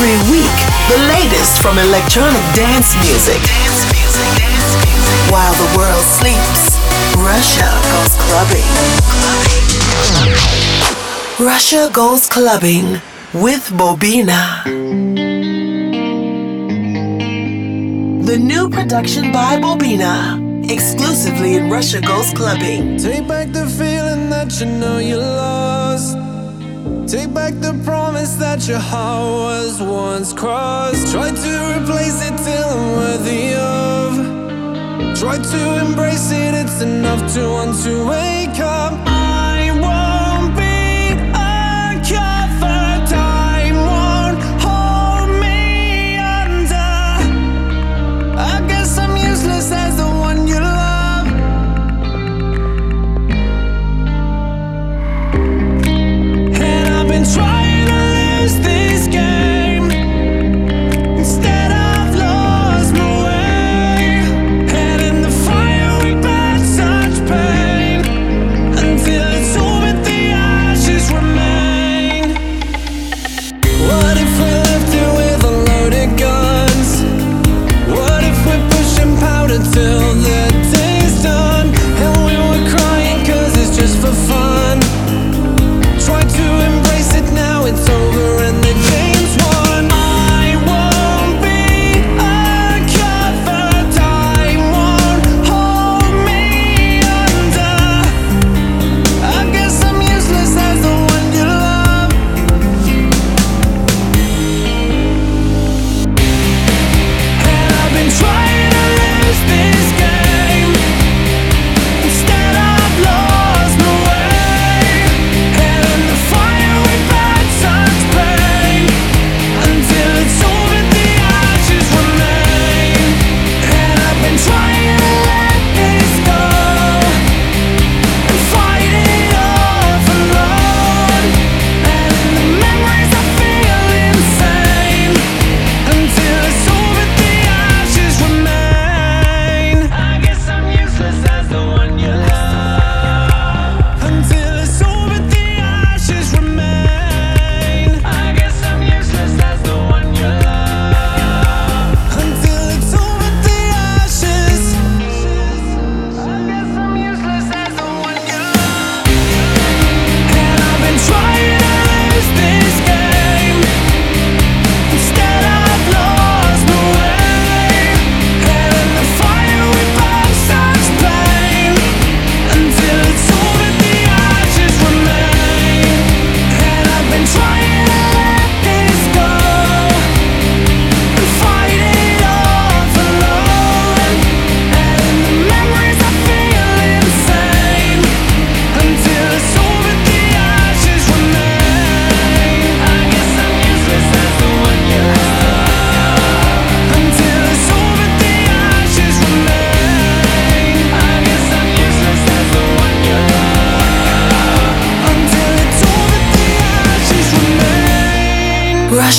every week the latest from electronic dance music. Dance music, dance music. While the world sleeps, Russia goes clubbing. clubbing. Russia goes clubbing with Bobina. The new production by Bobina exclusively in Russia Goes Clubbing. Take back the feeling that you know you lost. Take back the promise that your heart was once crossed. Try to replace it till I'm worthy of. Try to embrace it, it's enough to want to wake up.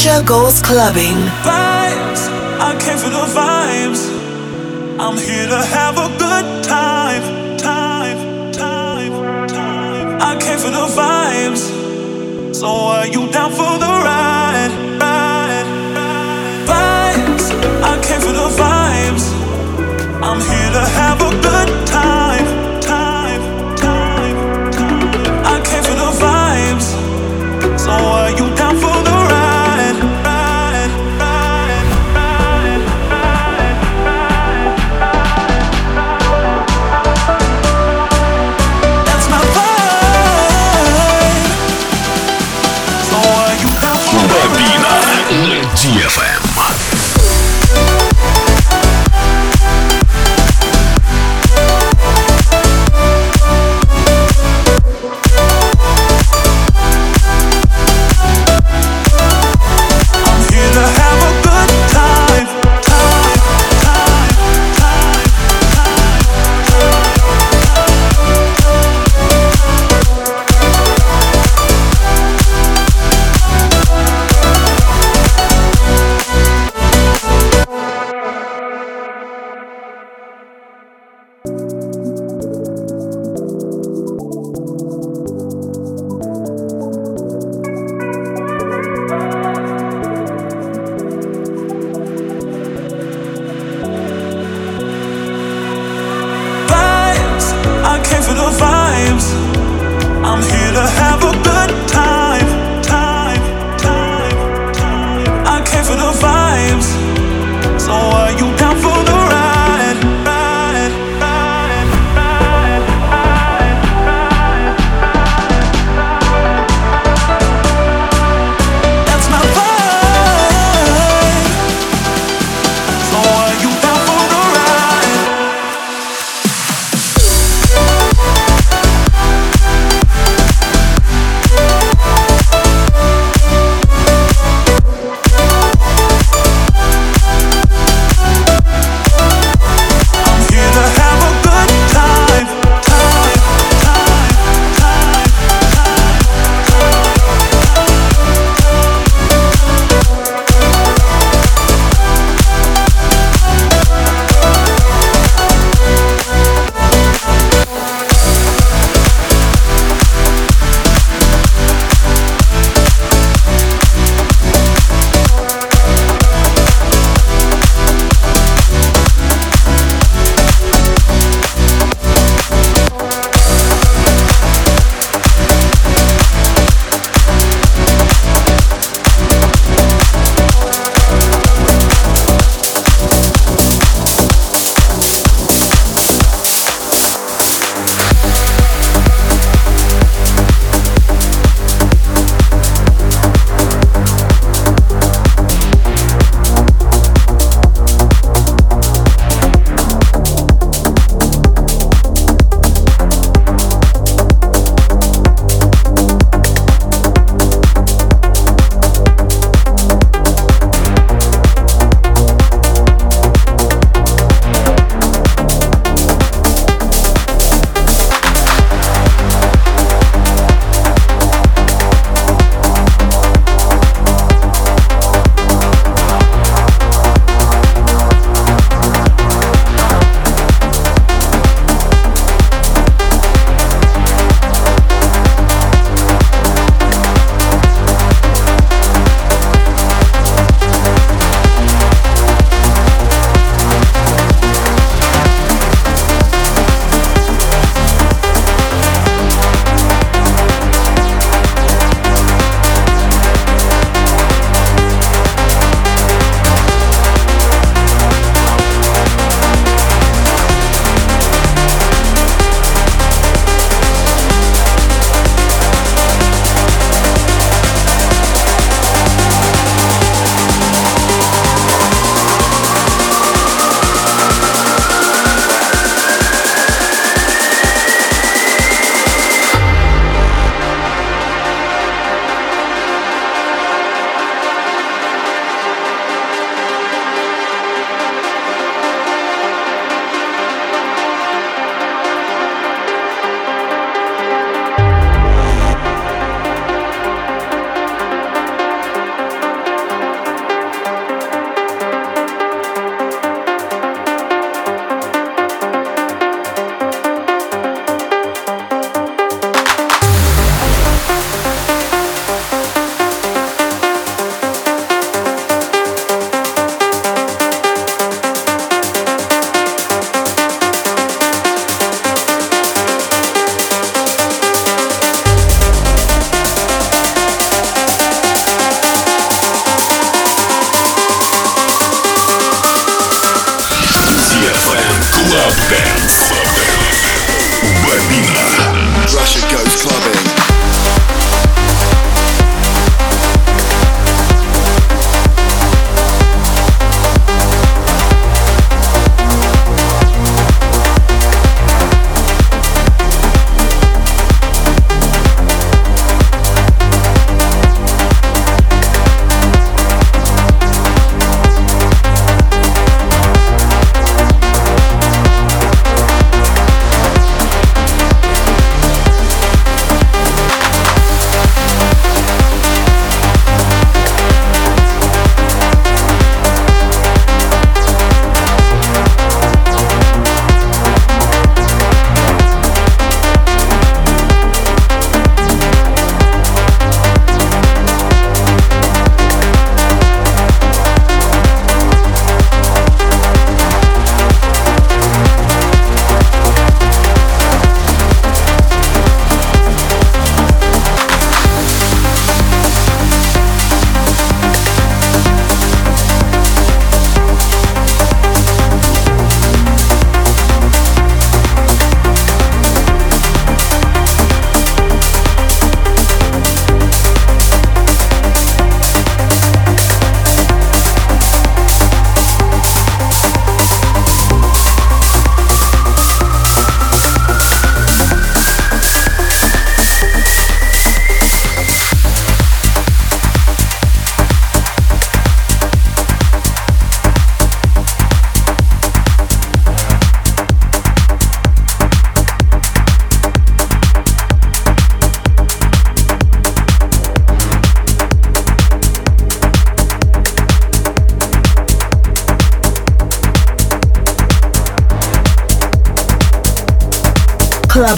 Asia goes clubbing.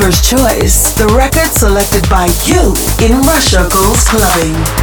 Clubber's Choice, the record selected by you in Russia Goes Clubbing.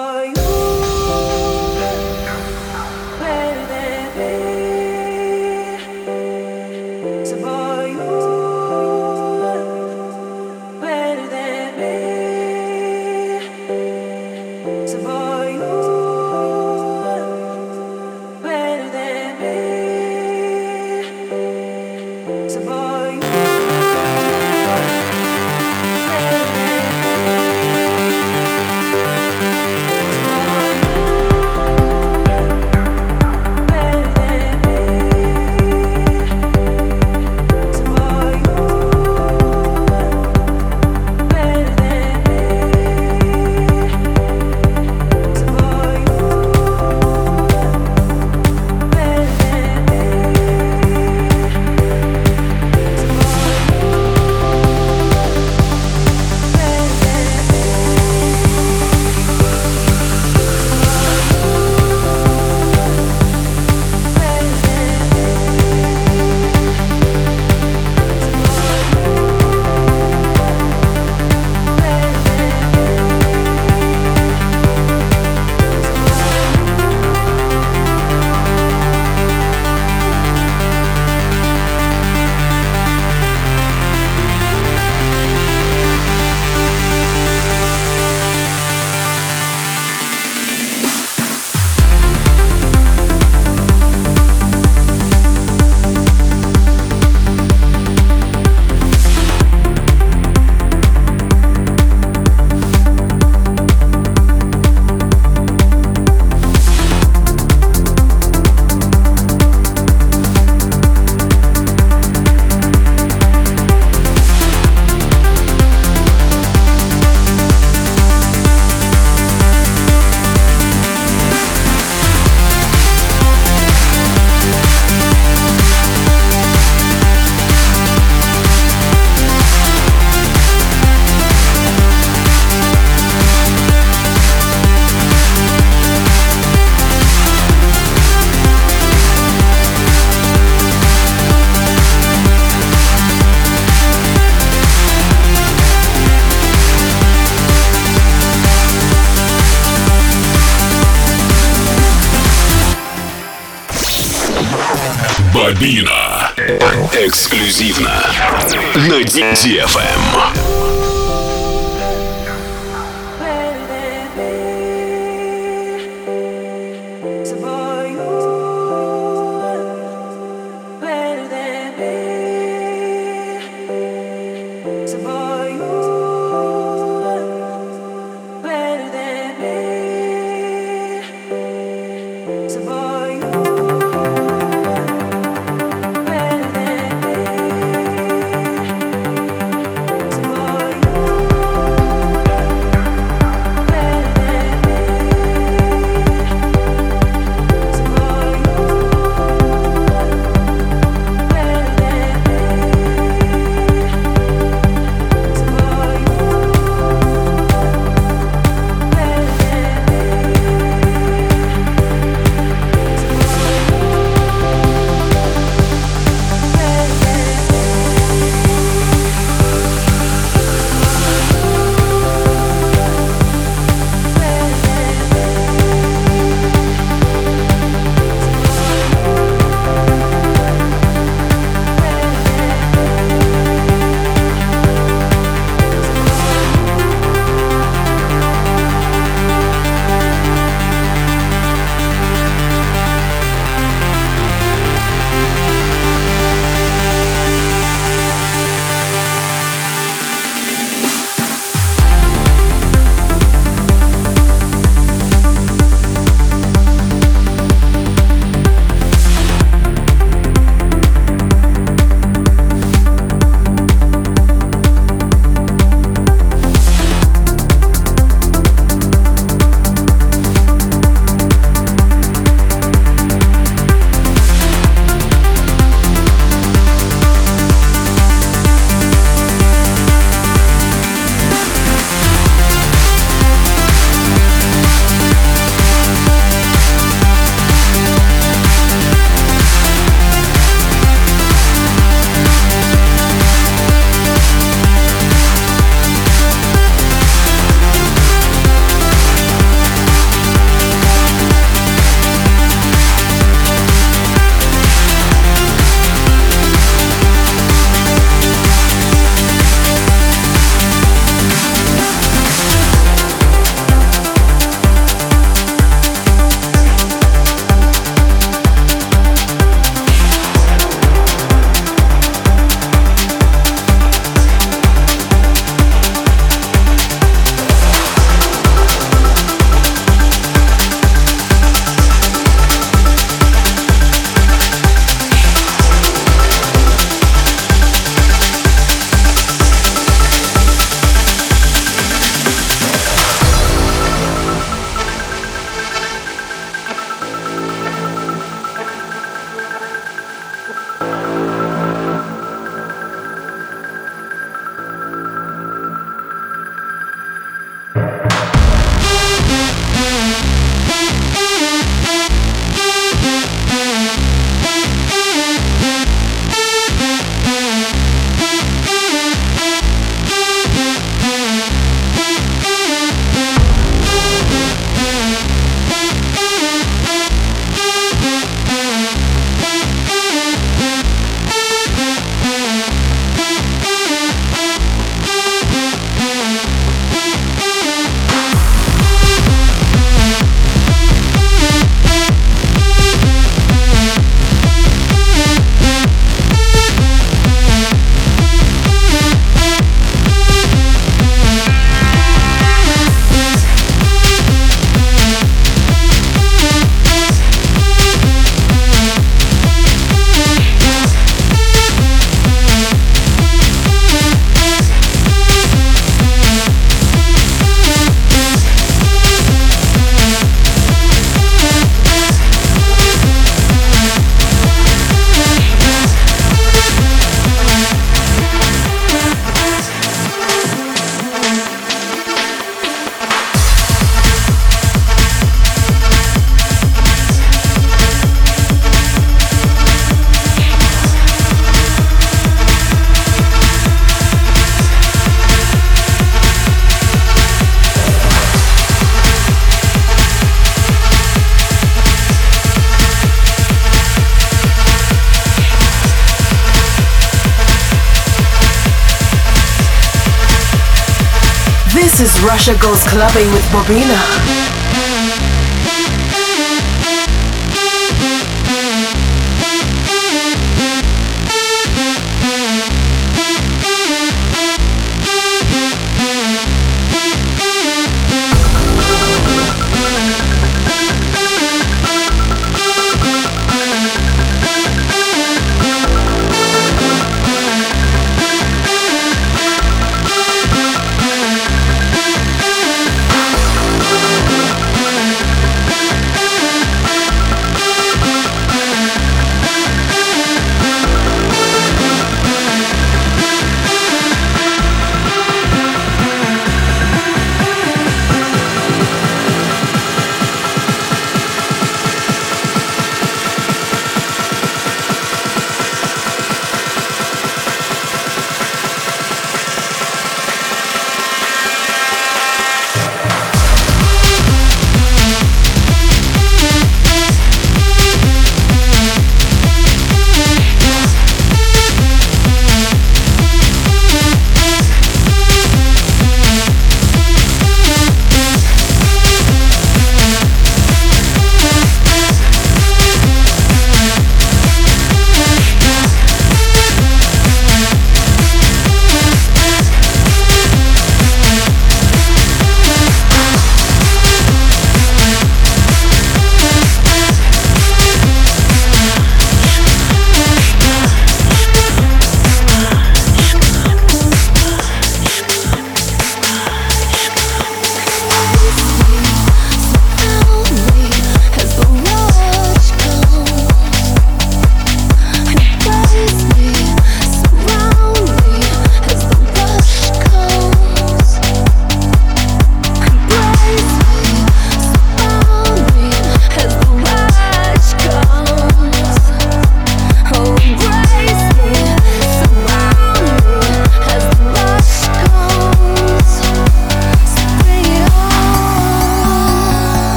Russia Goes Clubbing with Bobina.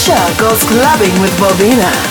Russia Goes Clubbing with. Bobina.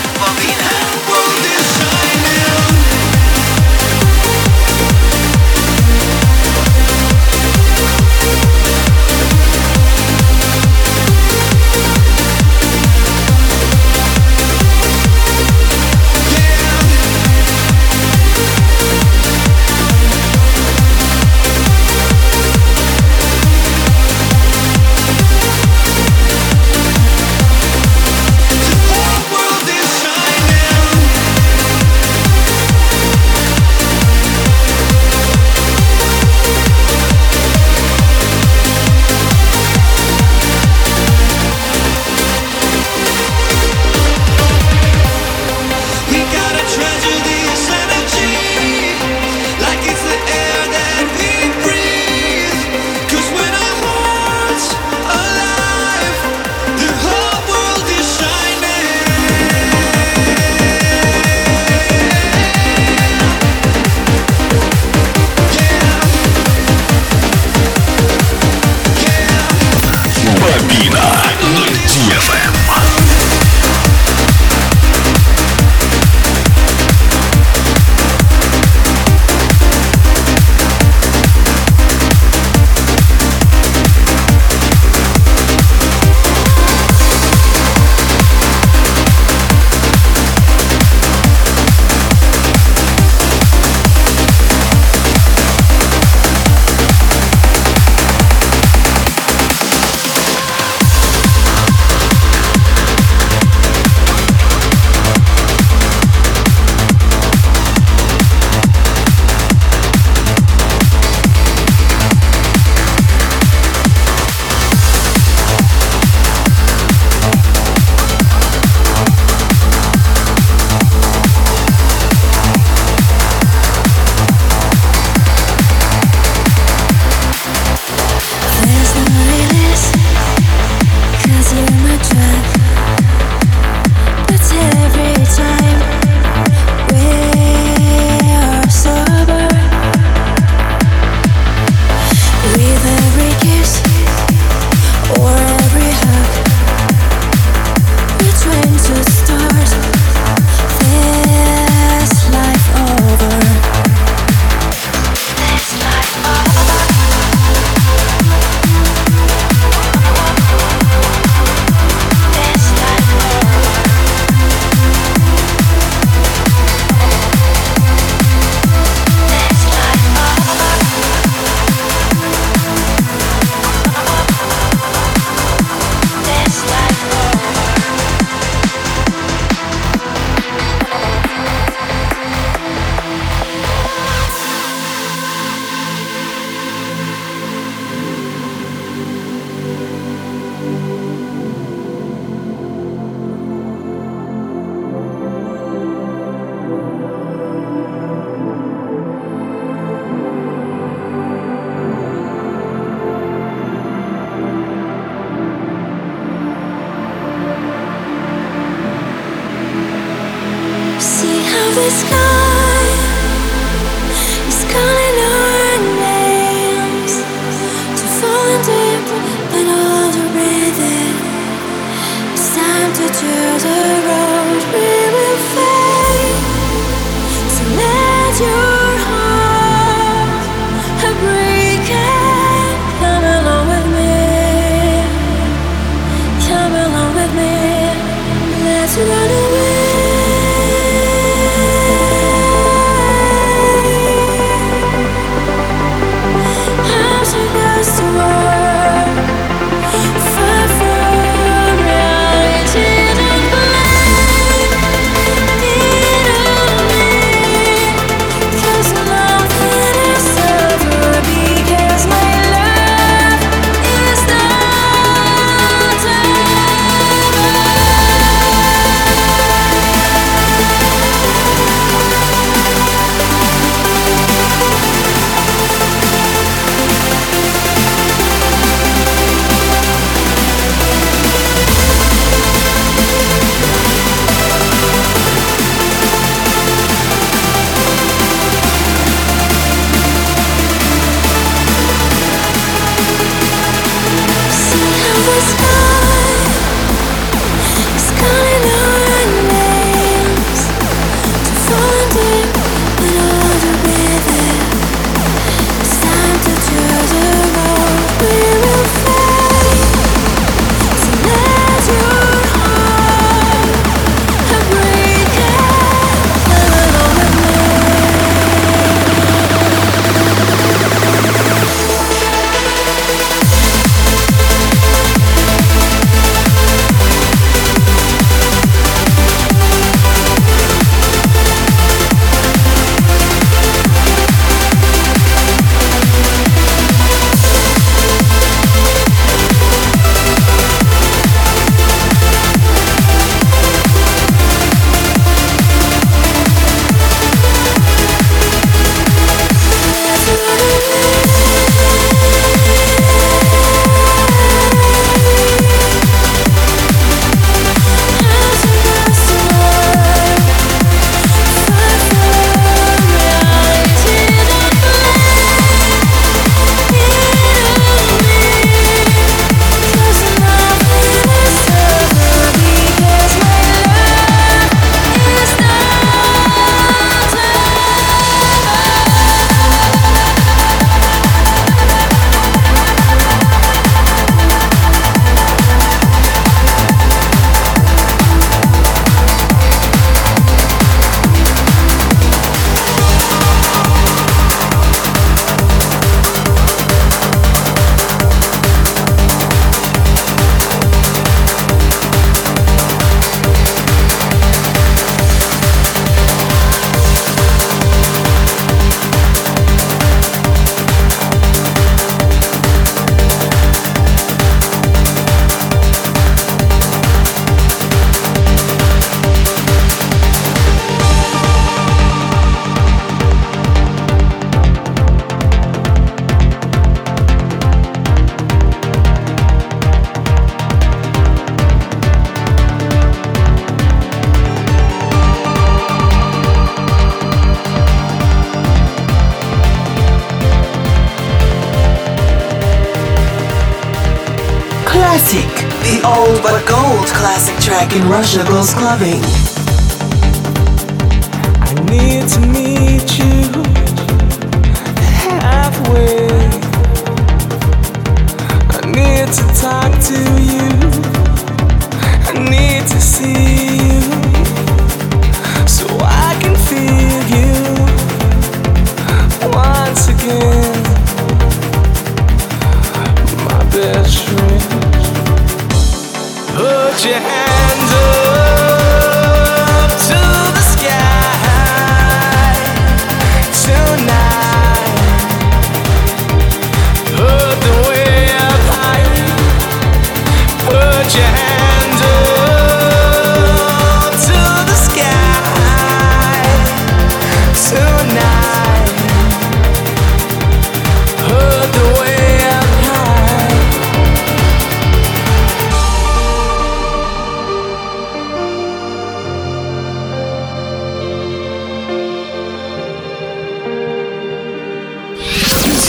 Russia goes clubbing.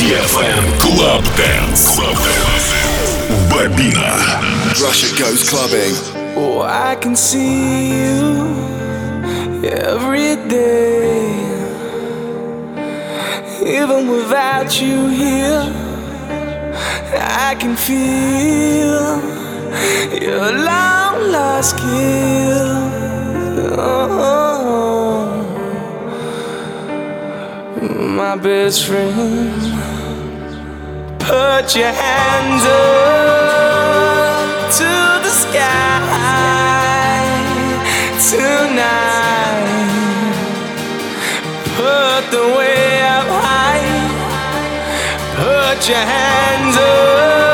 DFM Club Dance. Club Dance. Bobina. Russia goes clubbing. Oh, I can see you every day. Even without you here, I can feel your long lost kill. Oh, my best friend Put your hands up to the sky tonight. Put the way up high. Put your hands up